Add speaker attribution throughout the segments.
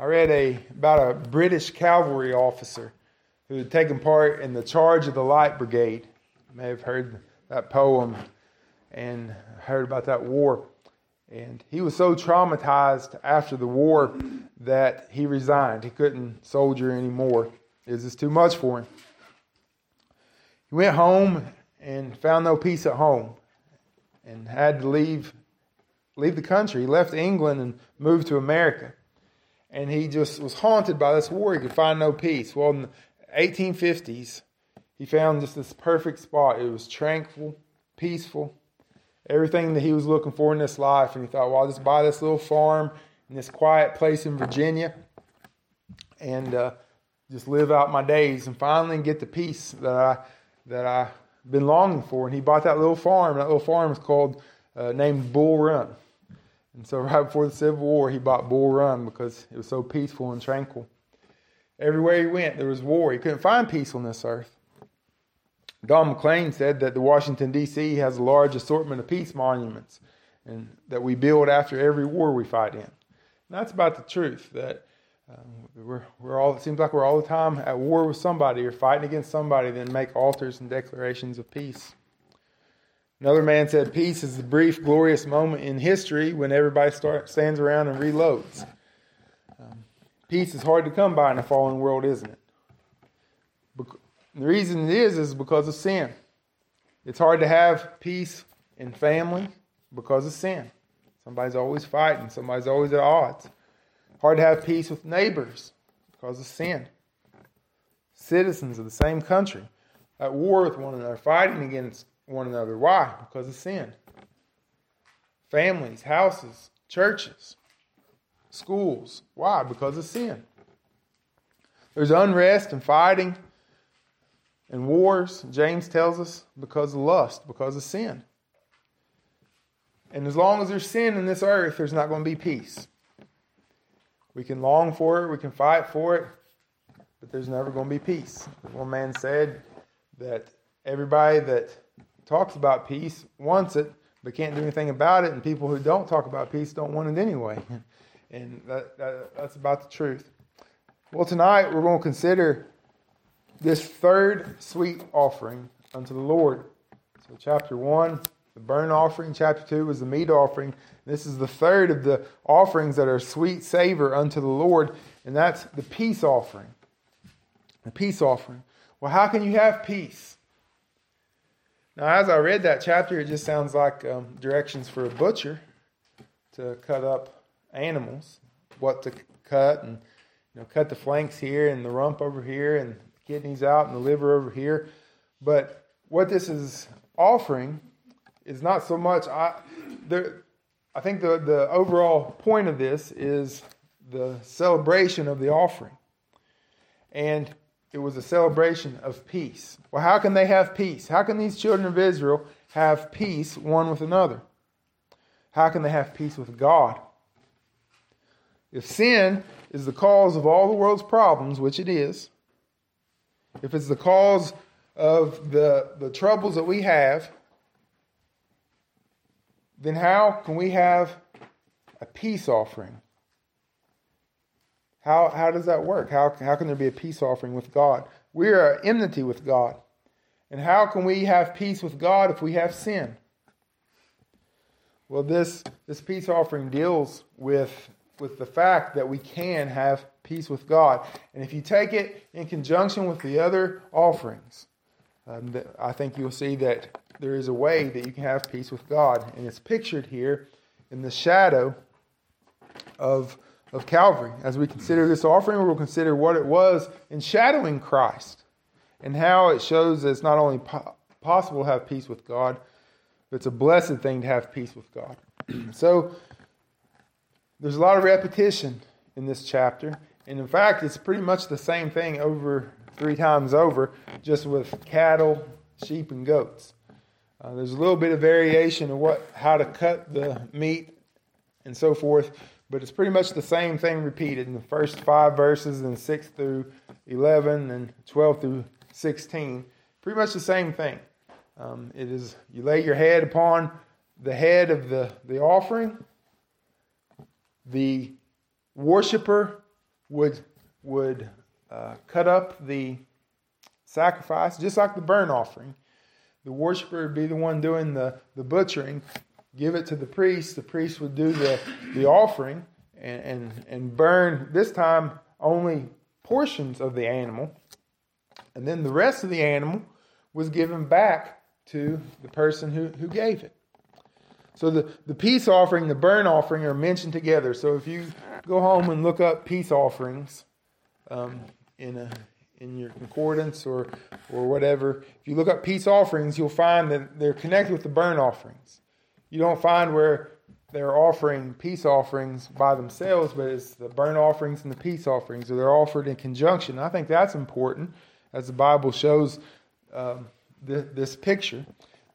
Speaker 1: I read a about a British cavalry officer who had taken part in the charge of the Light Brigade. You may have heard that poem and heard about that war. And he was so traumatized after the war that he resigned. He couldn't soldier anymore. It was just too much for him. He went home and found no peace at home and had to leave leave the country. He left England and moved to America. And he just was haunted by this war. He could find no peace. Well, in the 1850s, he found just this perfect spot. It was tranquil, peaceful, everything that he was looking for in this life. And he thought, well, I'll just buy this little farm in this quiet place in Virginia and uh, just live out my days and finally get the peace that I that I've been longing for. And he bought that little farm. That little farm is called uh, named Bull Run. And so right before the Civil War, he bought Bull Run because it was so peaceful and tranquil. Everywhere he went, there was war. He couldn't find peace on this earth. Don McLean said that the Washington D.C. has a large assortment of peace monuments, and that we build after every war we fight in. And that's about the truth. That um, we're, we're all, it seems like we're all the time at war with somebody or fighting against somebody, then make altars and declarations of peace. Another man said, Peace is the brief, glorious moment in history when everybody start, stands around and reloads. Um, peace is hard to come by in a fallen world, isn't it? the reason it is is because of sin. It's hard to have peace in family because of sin. Somebody's always fighting, somebody's always at odds. Hard to have peace with neighbors because of sin. Citizens of the same country at war with one another, fighting against one another. Why? Because of sin. Families, houses, churches, schools. Why? Because of sin. There's unrest and fighting and wars, James tells us, because of lust, because of sin. And as long as there's sin in this earth, there's not going to be peace. We can long for it, we can fight for it, but there's never going to be peace. One man said that everybody that talks about peace wants it, but can't do anything about it, and people who don't talk about peace don't want it anyway. And that, that, that's about the truth. Well, tonight we're going to consider this third sweet offering unto the Lord. So, chapter 1, the burnt offering. Chapter 2 was the meat offering. This is the third of the offerings that are sweet savor unto the Lord, and that's the peace offering. The peace offering. Well, how can you have peace? Now, as I read that chapter, it just sounds like um, directions for a butcher to cut up animals, what to cut, and you know, cut the flanks here and the rump over here, and the kidneys out and the liver over here. But what this is offering is not so much. I, there, I think the, the overall point of this is the celebration of the offering. And it was a celebration of peace. Well, how can they have peace? How can these children of Israel have peace one with another? How can they have peace with God? If sin is the cause of all the world's problems, which it is, if it's the cause of the, the troubles that we have, then how can we have a peace offering? How, how does that work? How, how can there be a peace offering with God? We are enmity with God. And how can we have peace with God if we have sin? Well, this, this peace offering deals with, with the fact that we can have peace with God. And if you take it in conjunction with the other offerings, um, I think you'll see that there is a way that you can have peace with God. And it's pictured here in the shadow of, of Calvary. As we consider this offering, we'll consider what it was in shadowing Christ and how it shows that it's not only po- possible to have peace with God, but it's a blessed thing to have peace with God. so there's a lot of repetition in this chapter. And in fact, it's pretty much the same thing over three times over, just with cattle, sheep, and goats. Uh, there's a little bit of variation of what how to cut the meat and so forth, but it's pretty much the same thing repeated in the first five verses, and six through eleven, and twelve through sixteen. Pretty much the same thing. Um, it is you lay your head upon the head of the, the offering. The worshiper would would uh, cut up the sacrifice, just like the burnt offering. The worshiper would be the one doing the, the butchering, give it to the priest. The priest would do the, the offering and, and, and burn, this time, only portions of the animal. And then the rest of the animal was given back to the person who, who gave it. So the, the peace offering, the burn offering are mentioned together. So if you go home and look up peace offerings um, in a in your concordance or or whatever, if you look up peace offerings, you'll find that they're connected with the burn offerings. You don't find where they're offering peace offerings by themselves, but it's the burnt offerings and the peace offerings, or they're offered in conjunction. I think that's important, as the Bible shows um, this, this picture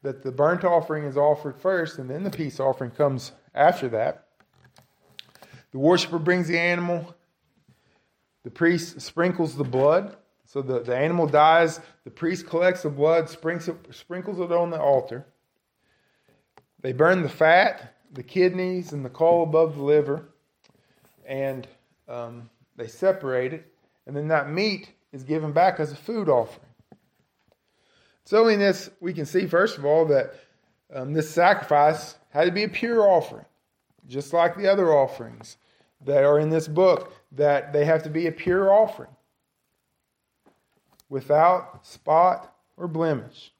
Speaker 1: that the burnt offering is offered first, and then the peace offering comes after that. The worshiper brings the animal. The priest sprinkles the blood. So the, the animal dies. The priest collects the blood, sprinkles it, sprinkles it on the altar. They burn the fat, the kidneys, and the caul above the liver, and um, they separate it. And then that meat is given back as a food offering. So, in this, we can see, first of all, that um, this sacrifice had to be a pure offering, just like the other offerings that are in this book, that they have to be a pure offering without spot or blemish.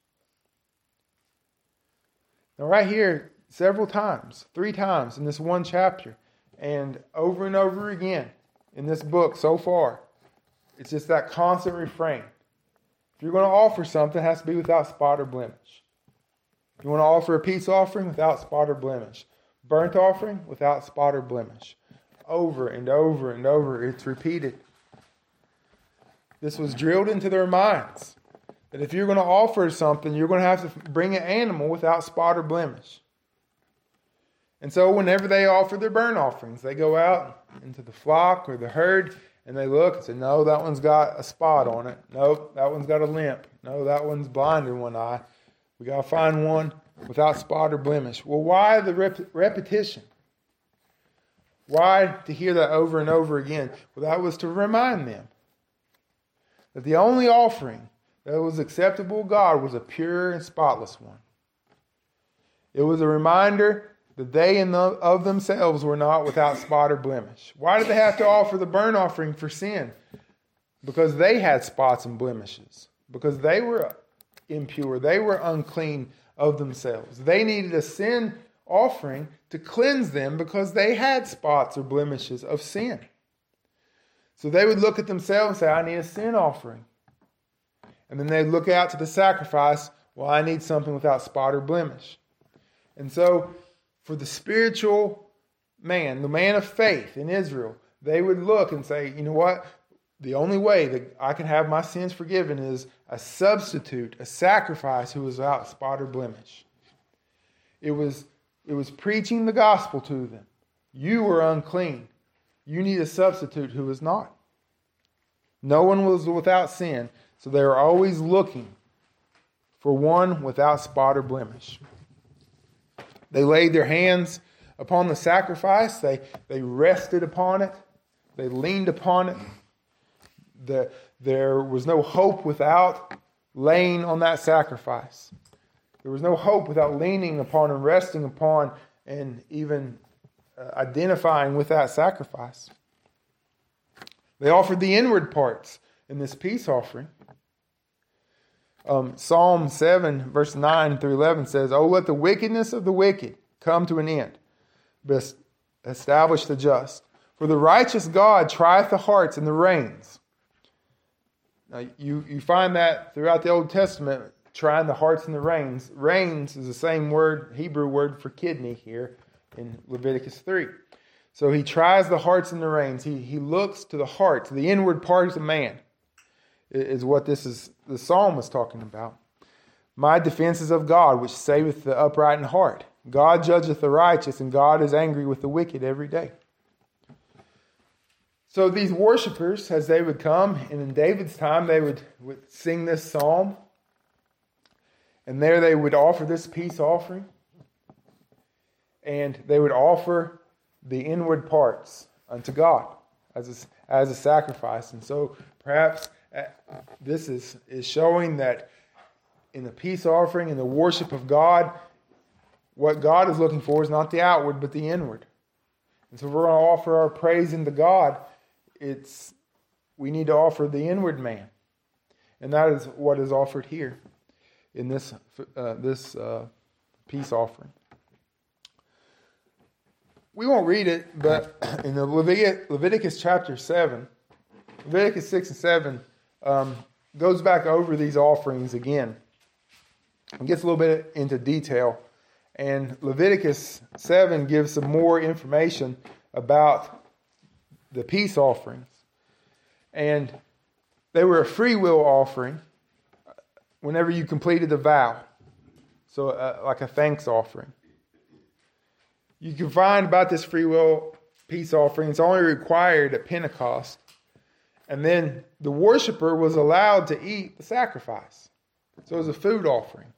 Speaker 1: Now, right here, several times, three times in this one chapter, and over and over again in this book so far, it's just that constant refrain if you're going to offer something, it has to be without spot or blemish. If You want to offer a peace offering without spot or blemish. Burnt offering without spot or blemish. Over and over and over, it's repeated. This was drilled into their minds that if you're going to offer something, you're going to have to bring an animal without spot or blemish. And so, whenever they offer their burnt offerings, they go out into the flock or the herd and they look and say, no, that one's got a spot on it. Nope, that one's got a limp. No, that one's blind in one eye. We got to find one without spot or blemish. Well, why the rep- repetition? Why to hear that over and over again? Well, that was to remind them that the only offering that was acceptable God was a pure and spotless one. It was a reminder that they in the, of themselves were not without spot or blemish. Why did they have to offer the burnt offering for sin? Because they had spots and blemishes. Because they were impure. They were unclean of themselves. They needed a sin offering to cleanse them because they had spots or blemishes of sin. So they would look at themselves and say, I need a sin offering. And then they'd look out to the sacrifice, well, I need something without spot or blemish. And so for the spiritual man, the man of faith in Israel, they would look and say, you know what? The only way that I can have my sins forgiven is a substitute, a sacrifice who was without spot or blemish. It was, it was preaching the gospel to them. You were unclean. You need a substitute who is not. No one was without sin, so they were always looking for one without spot or blemish. They laid their hands upon the sacrifice, they, they rested upon it, they leaned upon it. The, there was no hope without laying on that sacrifice. There was no hope without leaning upon and resting upon and even uh, identifying with that sacrifice. They offered the inward parts in this peace offering. Um, Psalm 7, verse 9 through 11 says, Oh, let the wickedness of the wicked come to an end, but establish the just. For the righteous God trieth the hearts and the reins. Now, you, you find that throughout the Old Testament, trying the hearts and the reins. Reins is the same word, Hebrew word for kidney here in Leviticus 3. So he tries the hearts and the reins. He, he looks to the heart, to the inward parts of man is what this is the psalm was talking about. My defense is of God, which saveth the upright in heart. God judgeth the righteous, and God is angry with the wicked every day. So these worshippers, as they would come, and in David's time, they would, would sing this psalm, and there they would offer this peace offering, and they would offer the inward parts unto God as a, as a sacrifice. And so perhaps this is, is showing that in the peace offering, in the worship of God, what God is looking for is not the outward, but the inward. And so we're going to offer our praise unto God, it's we need to offer the inward man. And that is what is offered here in this, uh, this uh, peace offering. We won't read it, but in the Leviticus, Leviticus chapter 7, Leviticus 6 and 7 um, goes back over these offerings again and gets a little bit into detail. And Leviticus 7 gives some more information about the peace offerings. And they were a free will offering whenever you completed the vow. So, uh, like a thanks offering. You can find about this free will peace offering, it's only required at Pentecost. And then the worshiper was allowed to eat the sacrifice. So it was a food offering.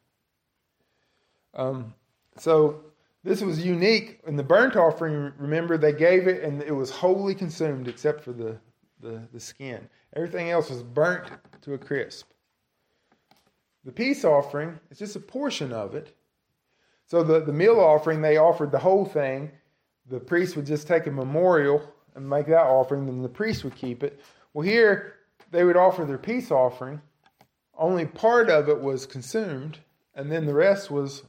Speaker 1: Um, so this was unique. In the burnt offering, remember, they gave it and it was wholly consumed except for the, the, the skin. Everything else was burnt to a crisp. The peace offering is just a portion of it. So the, the meal offering, they offered the whole thing. The priest would just take a memorial and make that offering, then the priest would keep it. Well, here they would offer their peace offering. Only part of it was consumed, and then the rest was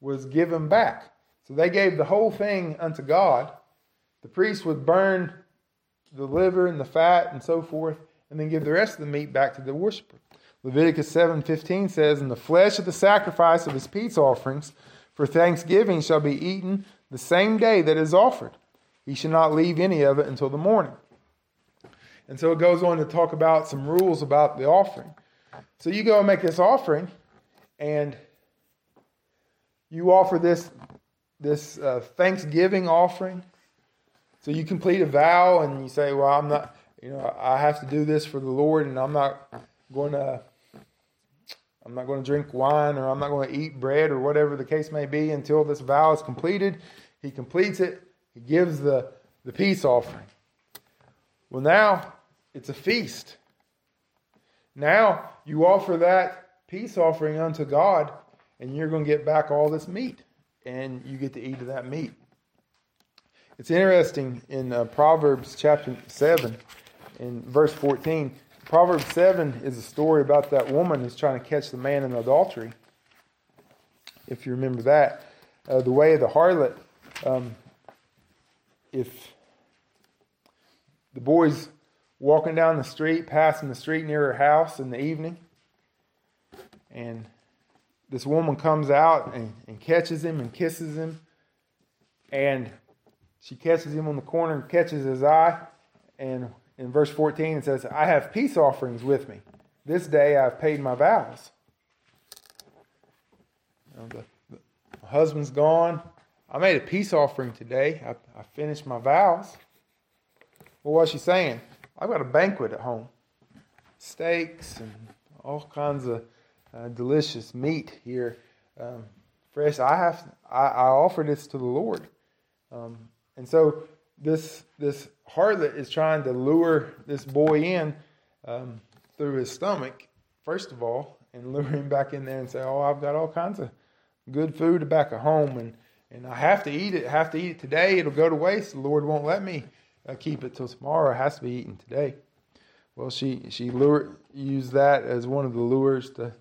Speaker 1: was given back. So they gave the whole thing unto God. The priest would burn the liver and the fat and so forth, and then give the rest of the meat back to the worshiper. Leviticus 7:15 says, "And the flesh of the sacrifice of his peace offerings for thanksgiving shall be eaten the same day that it is offered. He shall not leave any of it until the morning." And so it goes on to talk about some rules about the offering. So you go and make this offering, and you offer this this uh, Thanksgiving offering. So you complete a vow and you say, "Well, I'm not, you know, I have to do this for the Lord, and I'm not going to, I'm not going to drink wine, or I'm not going to eat bread, or whatever the case may be, until this vow is completed." He completes it. He gives the the peace offering. Well, now it's a feast. Now you offer that peace offering unto God and you're going to get back all this meat, and you get to eat of that meat. It's interesting in uh, Proverbs chapter 7, in verse 14. Proverbs 7 is a story about that woman who's trying to catch the man in adultery. If you remember that. Uh, the way of the harlot, um, if the boy's walking down the street, passing the street near her house in the evening, and this woman comes out and, and catches him and kisses him. And she catches him on the corner and catches his eye. And in verse 14, it says, I have peace offerings with me. This day I've paid my vows. The, the, my husband's gone. I made a peace offering today. I, I finished my vows. Well, what's she saying? I've got a banquet at home steaks and all kinds of uh, delicious meat here, um, fresh. I have I, I, offer this to the Lord, um, and so this this harlot is trying to lure this boy in um, through his stomach, first of all, and lure him back in there and say, "Oh, I've got all kinds of good food back at home, and and I have to eat it. I have to eat it today. It'll go to waste. The Lord won't let me uh, keep it till tomorrow. It has to be eaten today." Well, she she lured used that as one of the lures to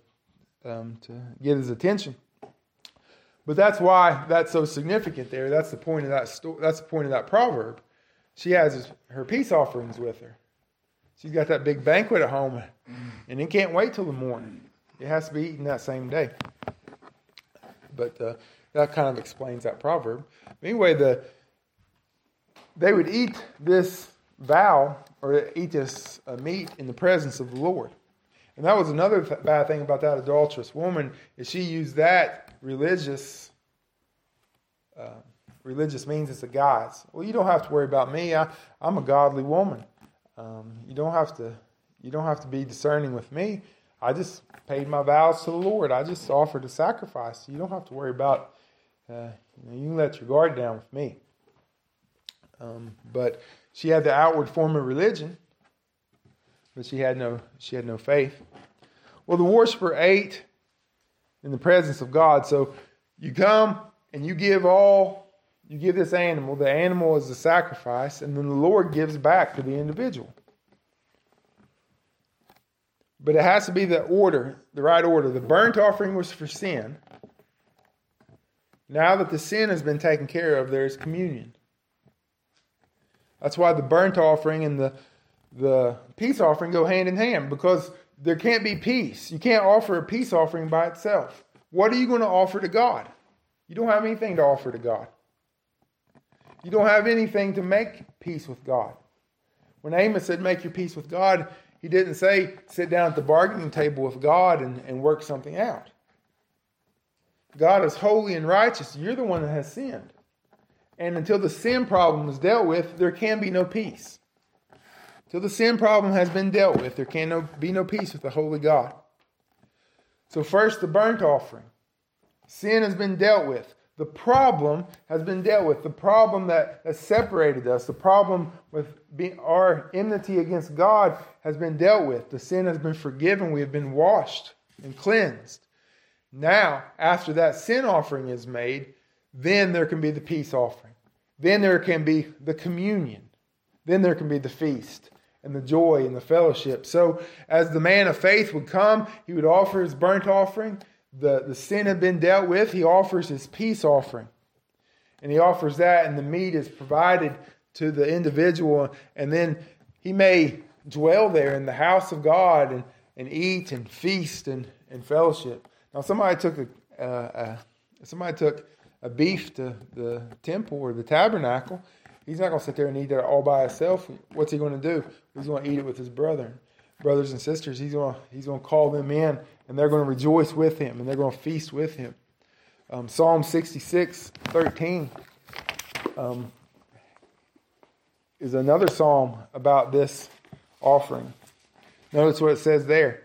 Speaker 1: um, to get his attention. But that's why that's so significant there. That's the point of that sto- that's the point of that proverb. She has her peace offerings with her. She's got that big banquet at home, and it can't wait till the morning. It has to be eaten that same day. But uh, that kind of explains that proverb. Anyway, the they would eat this vow or eat this uh, meat in the presence of the Lord. And that was another th- bad thing about that adulterous woman is she used that religious uh, religious means as a guise. Well, you don't have to worry about me. I, I'm a godly woman. Um, you don't have to you don't have to be discerning with me. I just paid my vows to the Lord. I just offered a sacrifice. You don't have to worry about. Uh, you, know, you can let your guard down with me. Um, but She had the outward form of religion, but she had no she had no faith. Well, the worshiper ate in the presence of God. So you come and you give all you give this animal. The animal is a sacrifice, and then the Lord gives back to the individual. But it has to be the order, the right order. The burnt offering was for sin. Now that the sin has been taken care of, there is communion. That's why the burnt offering and the, the peace offering go hand in hand because there can't be peace. You can't offer a peace offering by itself. What are you going to offer to God? You don't have anything to offer to God. You don't have anything to make peace with God. When Amos said, Make your peace with God, he didn't say, Sit down at the bargaining table with God and, and work something out. God is holy and righteous. You're the one that has sinned. And until the sin problem is dealt with, there can be no peace. Until the sin problem has been dealt with, there can no, be no peace with the holy God. So, first, the burnt offering. Sin has been dealt with. The problem has been dealt with. The problem that has separated us, the problem with being, our enmity against God has been dealt with. The sin has been forgiven. We have been washed and cleansed. Now, after that sin offering is made, then there can be the peace offering. Then there can be the communion. Then there can be the feast and the joy and the fellowship. So, as the man of faith would come, he would offer his burnt offering. The, the sin had been dealt with. He offers his peace offering. And he offers that, and the meat is provided to the individual. And then he may dwell there in the house of God and, and eat and feast and, and fellowship. Now, somebody took a, uh, uh, somebody took a beef to the temple or the tabernacle He's not going to sit there and eat that all by himself. What's he going to do? He's going to eat it with his brother, brothers and sisters. He's going to, he's going to call them in, and they're going to rejoice with him, and they're going to feast with him. Um, Psalm 66, 13 um, is another psalm about this offering. Notice what it says there.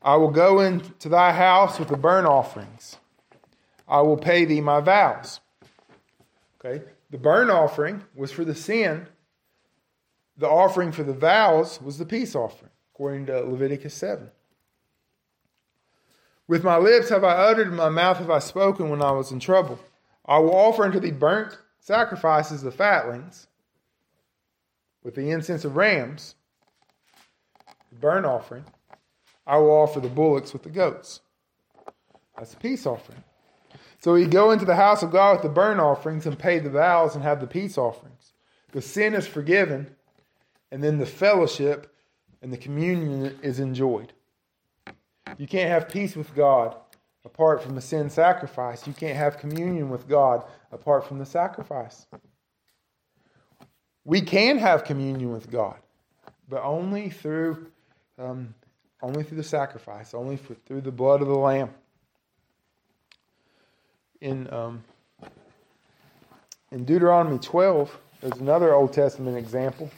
Speaker 1: I will go into thy house with the burnt offerings. I will pay thee my vows. Okay, the burnt offering was for the sin. The offering for the vows was the peace offering, according to Leviticus 7. With my lips have I uttered, my mouth have I spoken when I was in trouble. I will offer unto thee burnt sacrifices the fatlings, with the incense of rams, the burnt offering. I will offer the bullocks with the goats. That's the peace offering. So we go into the house of God with the burnt offerings and pay the vows and have the peace offerings. The sin is forgiven, and then the fellowship and the communion is enjoyed. You can't have peace with God apart from the sin sacrifice. You can't have communion with God apart from the sacrifice. We can have communion with God, but only through, um, only through the sacrifice, only for, through the blood of the Lamb in um, in Deuteronomy 12, there's another Old Testament example.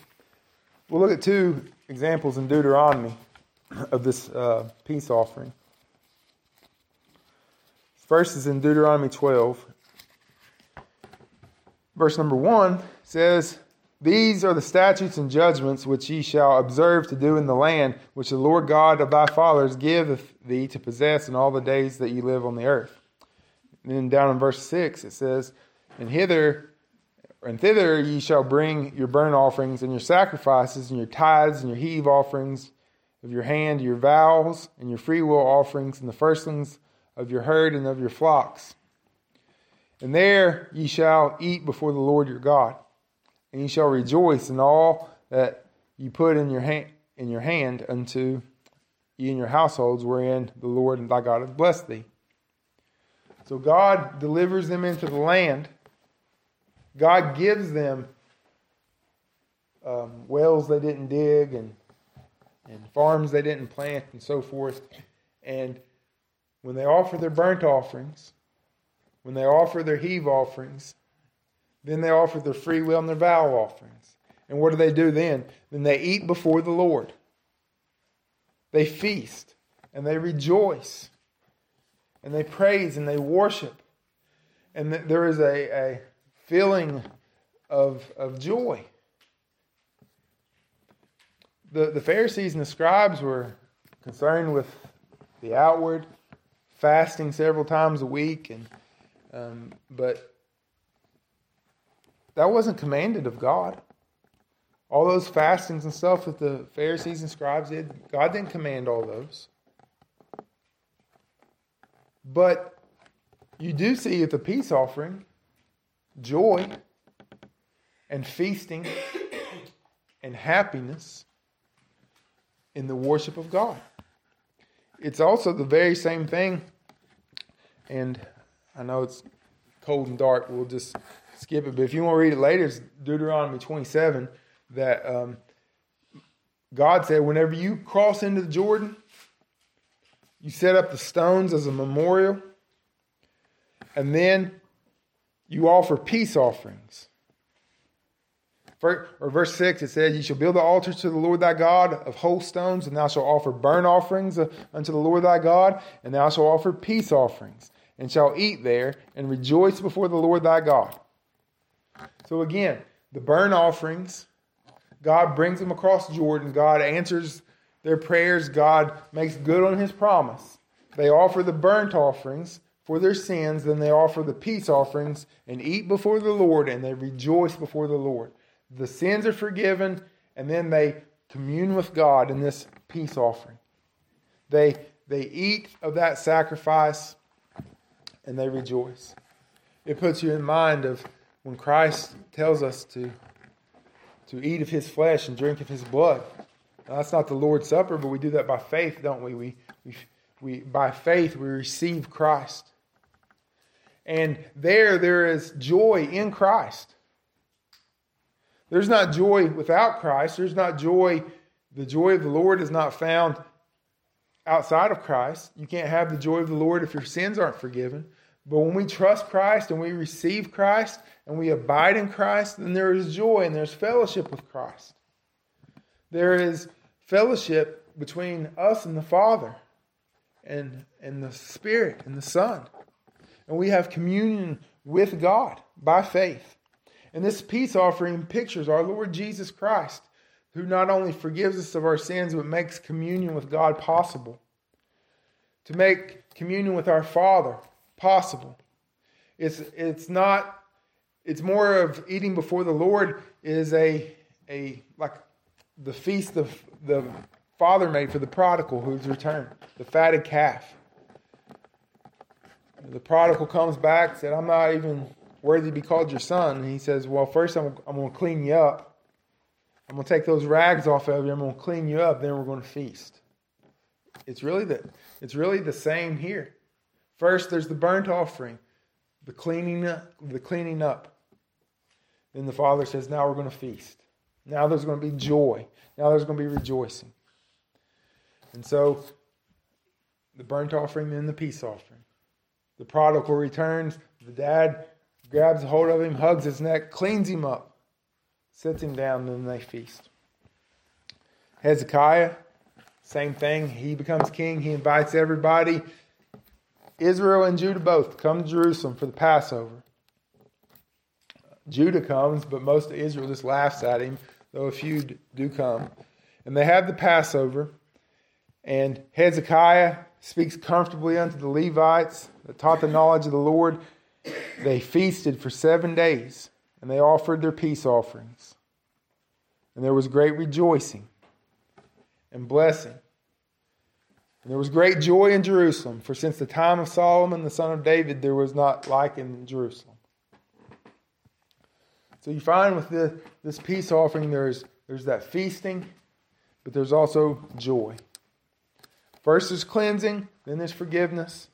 Speaker 1: We'll look at two examples in Deuteronomy of this uh, peace offering. First is in Deuteronomy 12. Verse number 1 says, These are the statutes and judgments which ye shall observe to do in the land which the Lord God of thy fathers giveth thee to possess in all the days that ye live on the earth and then down in verse 6, it says, And hither and thither ye shall bring your burnt offerings and your sacrifices and your tithes and your heave offerings of your hand, your vows and your freewill offerings and the firstlings of your herd and of your flocks. And there ye shall eat before the Lord your God, and ye shall rejoice in all that ye put in your hand in your hand unto ye and your households wherein the Lord thy God hath blessed thee. So God delivers them into the land. God gives them um, wells they didn't dig and, and farms they didn't plant and so forth. And when they offer their burnt offerings, when they offer their heave offerings, then they offer their free will and their vow offerings. And what do they do then? Then they eat before the Lord. They feast and they rejoice and they praise and they worship. And there is a, a feeling of, of joy the, the Pharisees and the scribes were concerned with the outward, fasting several times a week, and um, but that wasn't commanded of God. All those fastings and stuff that the Pharisees and scribes did, God didn't command all those. But you do see at the peace offering joy and feasting and happiness in the worship of God. It's also the very same thing, and I know it's cold and dark. We'll just skip it. But if you want to read it later, it's Deuteronomy 27 that um, God said, whenever you cross into the Jordan, you set up the stones as a memorial, and then you offer peace offerings. or verse 6, it says, You shall build the altars to the Lord thy God of whole stones, and thou shalt offer burnt offerings uh, unto the Lord thy God, and thou shalt offer peace offerings, and shall eat there, and rejoice before the Lord thy God. So again, the burnt offerings, God brings them across Jordan. God answers their prayers. God makes good on his promise. They offer the burnt offerings for their sins, then they offer the peace offerings and eat before the Lord and they rejoice before the Lord. The sins are forgiven, and then they commune with God in this peace offering. They, they eat of that sacrifice and they rejoice. It puts you in mind of when Christ tells us to, to eat of his flesh and drink of his blood. Now, that's not the Lord's Supper, but we do that by faith, don't we? We, we, we by faith we receive Christ. And there there is joy in Christ. There's not joy without Christ. There's not joy the joy of the Lord is not found outside of Christ. You can't have the joy of the Lord if your sins aren't forgiven. But when we trust Christ and we receive Christ and we abide in Christ, then there is joy and there's fellowship with Christ. There is fellowship between us and the Father and, and the Spirit and the Son. And we have communion with God by faith. And this peace offering pictures our Lord Jesus Christ, who not only forgives us of our sins, but makes communion with God possible. To make communion with our Father possible. It's, it's not, it's more of eating before the Lord is a, a like the feast of the father made for the prodigal who's returned, the fatted calf. The prodigal comes back, said, I'm not even worthy to be called your son. And he says, Well, first I'm, I'm going to clean you up. I'm going to take those rags off of you. I'm going to clean you up. Then we're going to feast. It's really the, it's really the same here. First, there's the burnt offering, the cleaning up, the cleaning up. Then the Father says, Now we're going to feast. Now there's going to be joy. Now there's going to be rejoicing. And so, the burnt offering, and the peace offering. The prodigal returns. The dad grabs hold of him, hugs his neck, cleans him up, sits him down, and then they feast. Hezekiah, same thing. He becomes king. He invites everybody, Israel and Judah both, come to Jerusalem for the Passover. Judah comes, but most of Israel just laughs at him, though a few do come. And they have the Passover, and Hezekiah speaks comfortably unto the Levites that taught the knowledge of the Lord they feasted for seven days, and they offered their peace offerings. And there was great rejoicing and blessing. And there was great joy in Jerusalem, for since the time of Solomon, the son of David, there was not like in Jerusalem. So you find with the, this peace offering, there's, there's that feasting, but there's also joy. First, there's cleansing, then there's forgiveness,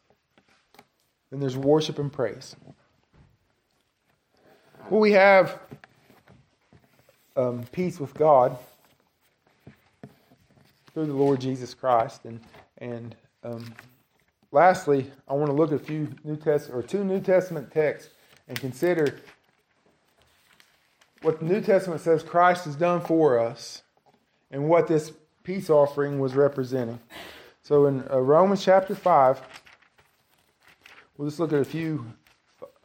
Speaker 1: then there's worship and praise. Well, we have um, peace with God through the Lord Jesus Christ, and and um, lastly, I want to look at a few New Testament or two New Testament texts and consider what the New Testament says Christ has done for us, and what this peace offering was representing. So in uh, Romans chapter five. We'll just look at a few,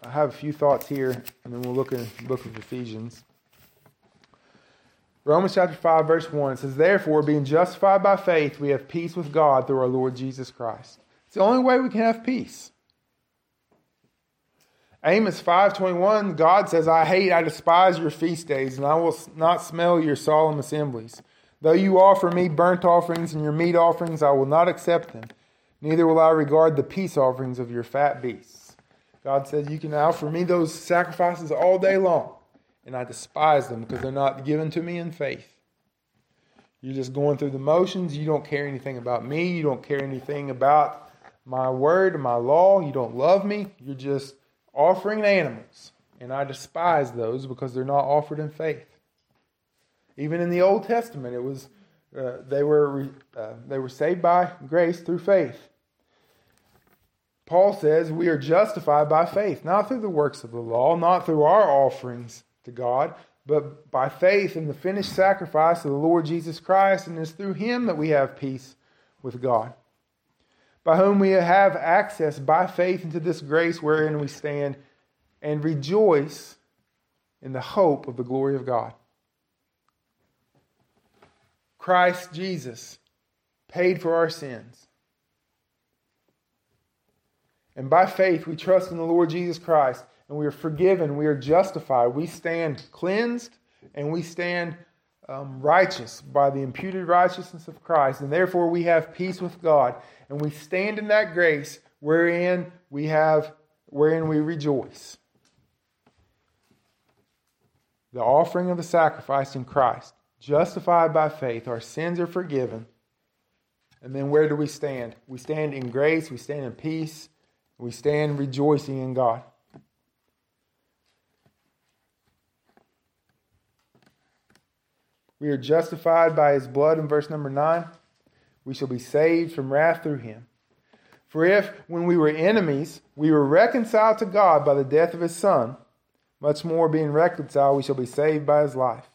Speaker 1: I have a few thoughts here, and then we'll look at the book of Ephesians. Romans chapter 5, verse 1 says, Therefore, being justified by faith, we have peace with God through our Lord Jesus Christ. It's the only way we can have peace. Amos 5:21 God says I hate I despise your feast days and I will not smell your solemn assemblies. Though you offer me burnt offerings and your meat offerings I will not accept them neither will I regard the peace offerings of your fat beasts. God says you can offer me those sacrifices all day long and I despise them because they're not given to me in faith. You're just going through the motions. You don't care anything about me. You don't care anything about my word my law. You don't love me. You're just offering animals, and I despise those because they're not offered in faith. Even in the Old Testament, it was uh, they were uh, they were saved by grace through faith. Paul says we are justified by faith, not through the works of the law, not through our offerings to God, but by faith in the finished sacrifice of the Lord Jesus Christ, and it's through Him that we have peace with God by whom we have access by faith into this grace wherein we stand and rejoice in the hope of the glory of God. Christ Jesus paid for our sins. And by faith, we trust in the Lord Jesus Christ, and we are forgiven, we are justified, we stand cleansed, and we stand um, righteous by the imputed righteousness of Christ, and therefore we have peace with God, and we stand in that grace wherein we have wherein we rejoice. The offering of the sacrifice in Christ, justified by faith, our sins are forgiven. And then where do we stand? We stand in grace, we stand in peace, we stand rejoicing in God. We are justified by his blood in verse number 9. We shall be saved from wrath through him. For if, when we were enemies, we were reconciled to God by the death of his Son, much more being reconciled, we shall be saved by his life.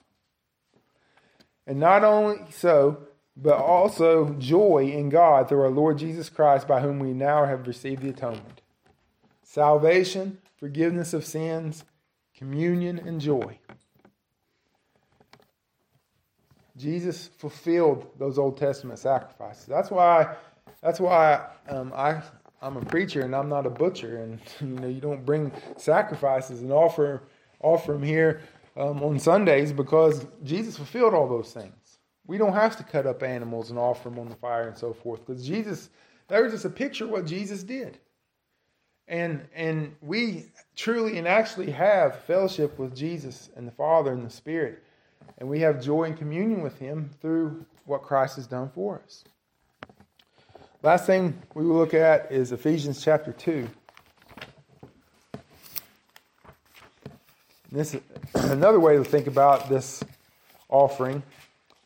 Speaker 1: And not only so, but also joy in God through our Lord Jesus Christ, by whom we now have received the atonement. Salvation, forgiveness of sins, communion, and joy. Jesus fulfilled those Old Testament sacrifices. That's why. That's why um, I I'm a preacher and I'm not a butcher, and you know you don't bring sacrifices and offer offer them here um, on Sundays because Jesus fulfilled all those things. We don't have to cut up animals and offer them on the fire and so forth because Jesus. That was just a picture of what Jesus did, and and we truly and actually have fellowship with Jesus and the Father and the Spirit and we have joy and communion with Him through what Christ has done for us. Last thing we will look at is Ephesians chapter 2. This is another way to think about this offering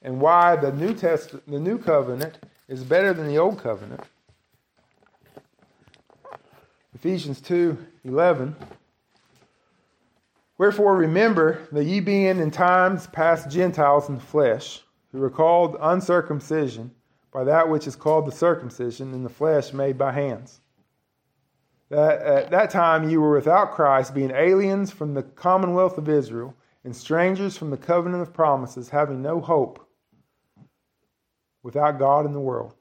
Speaker 1: and why the New Test the New Covenant is better than the Old Covenant. Ephesians 2 11. Wherefore remember that ye being in times past Gentiles in the flesh, who were called uncircumcision by that which is called the circumcision in the flesh made by hands. That at that time you were without Christ, being aliens from the commonwealth of Israel, and strangers from the covenant of promises, having no hope, without God in the world.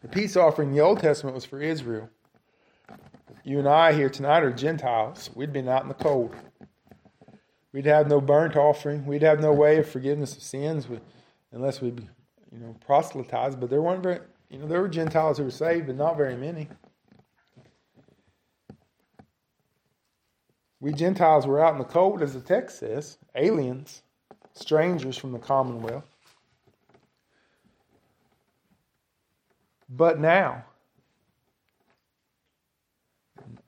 Speaker 1: The peace offering in the Old Testament was for Israel. You and I here tonight are Gentiles. We'd been out in the cold. We'd have no burnt offering. We'd have no way of forgiveness of sins unless we, you know, proselytized. But there weren't very, you know, there were Gentiles who were saved, but not very many. We Gentiles were out in the cold, as the text says, aliens, strangers from the commonwealth. But now,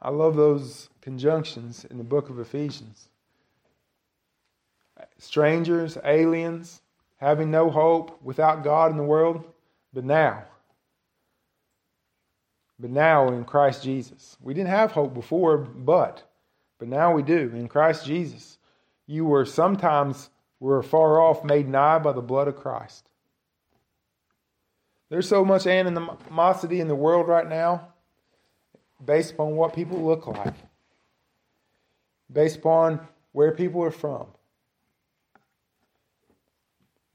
Speaker 1: I love those conjunctions in the book of Ephesians. Strangers, aliens, having no hope, without God in the world, but now. But now in Christ Jesus. We didn't have hope before, but but now we do in Christ Jesus. You were sometimes were far off, made nigh by the blood of Christ. There's so much animosity in the world right now based upon what people look like, based upon where people are from.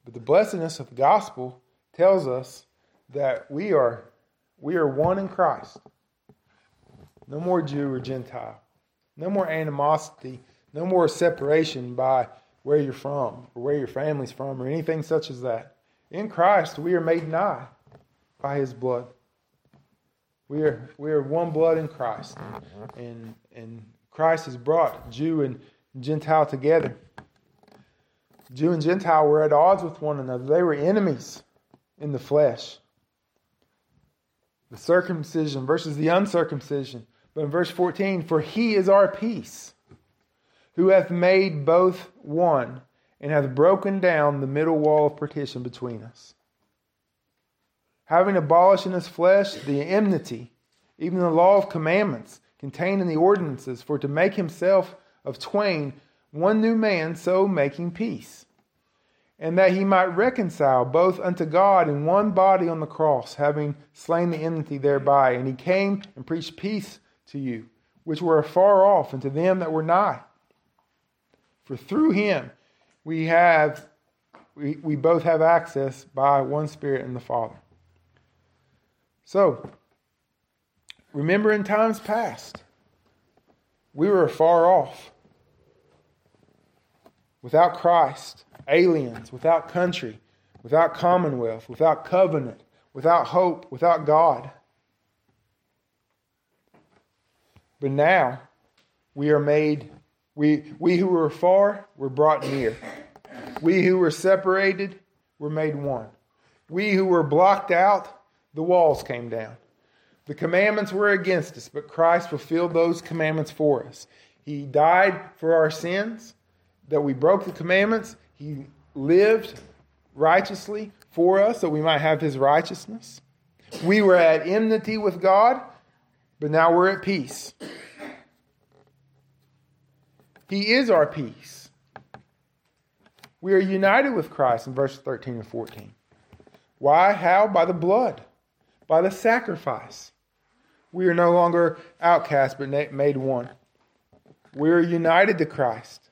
Speaker 1: But the blessedness of the gospel tells us that we are we are one in Christ. No more Jew or Gentile. No more animosity. No more separation by where you're from or where your family's from or anything such as that. In Christ, we are made nigh by his blood. We are, we are one blood in Christ. And, and Christ has brought Jew and Gentile together. Jew and Gentile were at odds with one another, they were enemies in the flesh. The circumcision versus the uncircumcision. But in verse 14, for he is our peace, who hath made both one, and hath broken down the middle wall of partition between us. Having abolished in his flesh the enmity, even the law of commandments contained in the ordinances, for to make himself of twain one new man, so making peace. And that he might reconcile both unto God in one body on the cross, having slain the enmity thereby. And he came and preached peace to you, which were afar off, and to them that were nigh. For through him we have we, we both have access by one Spirit and the Father. So, remember in times past, we were far off, without Christ, aliens, without country, without commonwealth, without covenant, without hope, without God. But now we are made, we, we who were far were brought near. We who were separated were made one. We who were blocked out, the walls came down. The commandments were against us, but Christ fulfilled those commandments for us. He died for our sins, that we broke the commandments. He lived righteously for us, that we might have his righteousness. We were at enmity with God, but now we're at peace. He is our peace. We are united with Christ in verses 13 and 14. Why? How? By the blood, by the sacrifice. We are no longer outcast, but made one. We are united to Christ.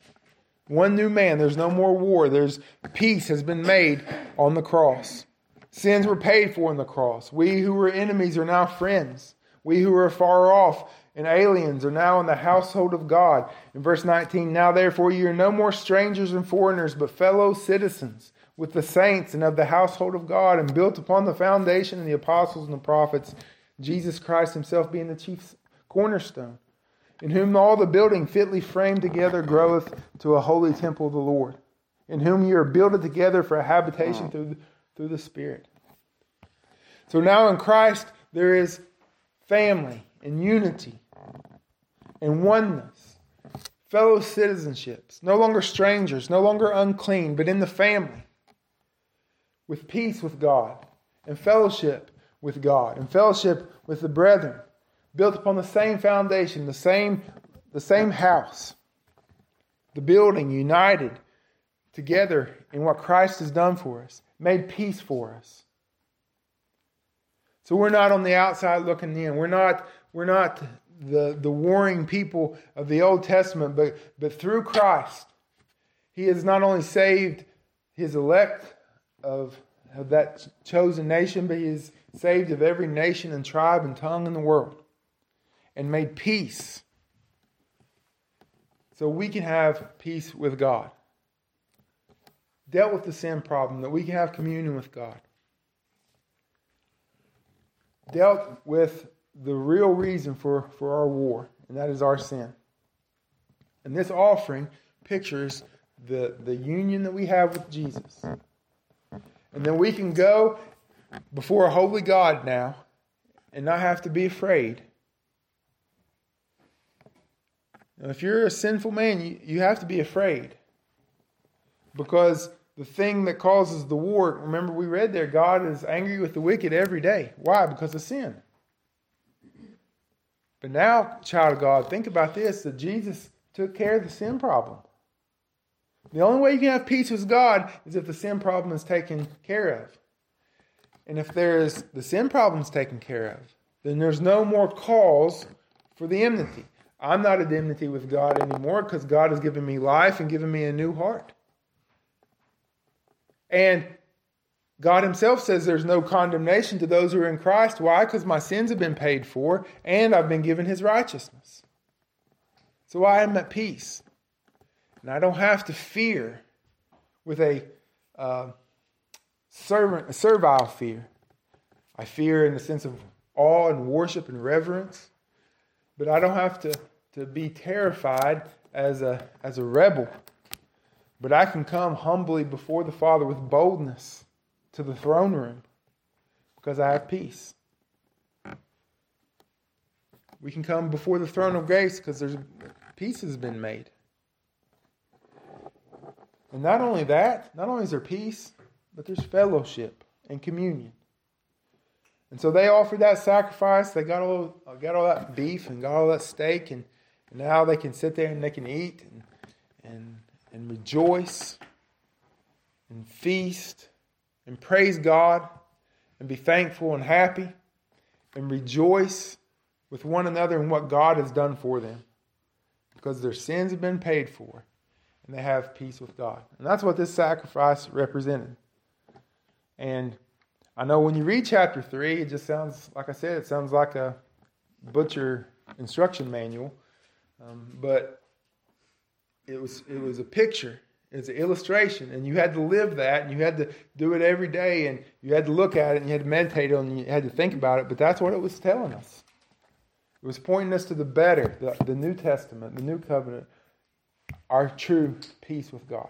Speaker 1: One new man. There's no more war. There's peace has been made on the cross. Sins were paid for on the cross. We who were enemies are now friends. We who were far off and aliens are now in the household of God. In verse 19, now therefore you are no more strangers and foreigners, but fellow citizens with the saints and of the household of God, and built upon the foundation of the apostles and the prophets, Jesus Christ himself being the chief cornerstone, in whom all the building fitly framed together groweth to a holy temple of the Lord, in whom ye are builded together for a habitation through the, through the Spirit. So now in Christ there is family and unity and oneness, fellow citizenships, no longer strangers, no longer unclean, but in the family, with peace with God and fellowship with God and fellowship with the brethren, built upon the same foundation, the same, the same house, the building united together in what Christ has done for us, made peace for us. So we're not on the outside looking in. We're not, we're not the, the warring people of the Old Testament, but, but through Christ, He has not only saved His elect of, of that chosen nation, but He has saved of every nation and tribe and tongue in the world and made peace. So we can have peace with God. Dealt with the sin problem, that we can have communion with God dealt with the real reason for, for our war, and that is our sin. And this offering pictures the, the union that we have with Jesus. And then we can go before a holy God now and not have to be afraid. Now, if you're a sinful man, you, you have to be afraid. Because the thing that causes the war, remember we read there, God is angry with the wicked every day. Why? Because of sin. But now, child of God, think about this that Jesus took care of the sin problem. The only way you can have peace with God is if the sin problem is taken care of. And if there is the sin problem is taken care of, then there's no more cause for the enmity. I'm not at enmity with God anymore because God has given me life and given me a new heart. And God Himself says there's no condemnation to those who are in Christ. Why? Because my sins have been paid for and I've been given His righteousness. So I am at peace. And I don't have to fear with a, uh, servant, a servile fear. I fear in the sense of awe and worship and reverence, but I don't have to, to be terrified as a, as a rebel. But I can come humbly before the Father with boldness to the throne room because I have peace. We can come before the throne of grace because there's peace has been made. And not only that, not only is there peace, but there's fellowship and communion. And so they offered that sacrifice. They got all uh, got all that beef and got all that steak, and, and now they can sit there and they can eat and and and rejoice and feast and praise God and be thankful and happy and rejoice with one another in what God has done for them because their sins have been paid for and they have peace with God. And that's what this sacrifice represented. And I know when you read chapter 3, it just sounds, like I said, it sounds like a butcher instruction manual. Um, but it was, it was a picture, it was an illustration, and you had to live that, and you had to do it every day, and you had to look at it, and you had to meditate on it, and you had to think about it. But that's what it was telling us. It was pointing us to the better, the, the New Testament, the New Covenant, our true peace with God.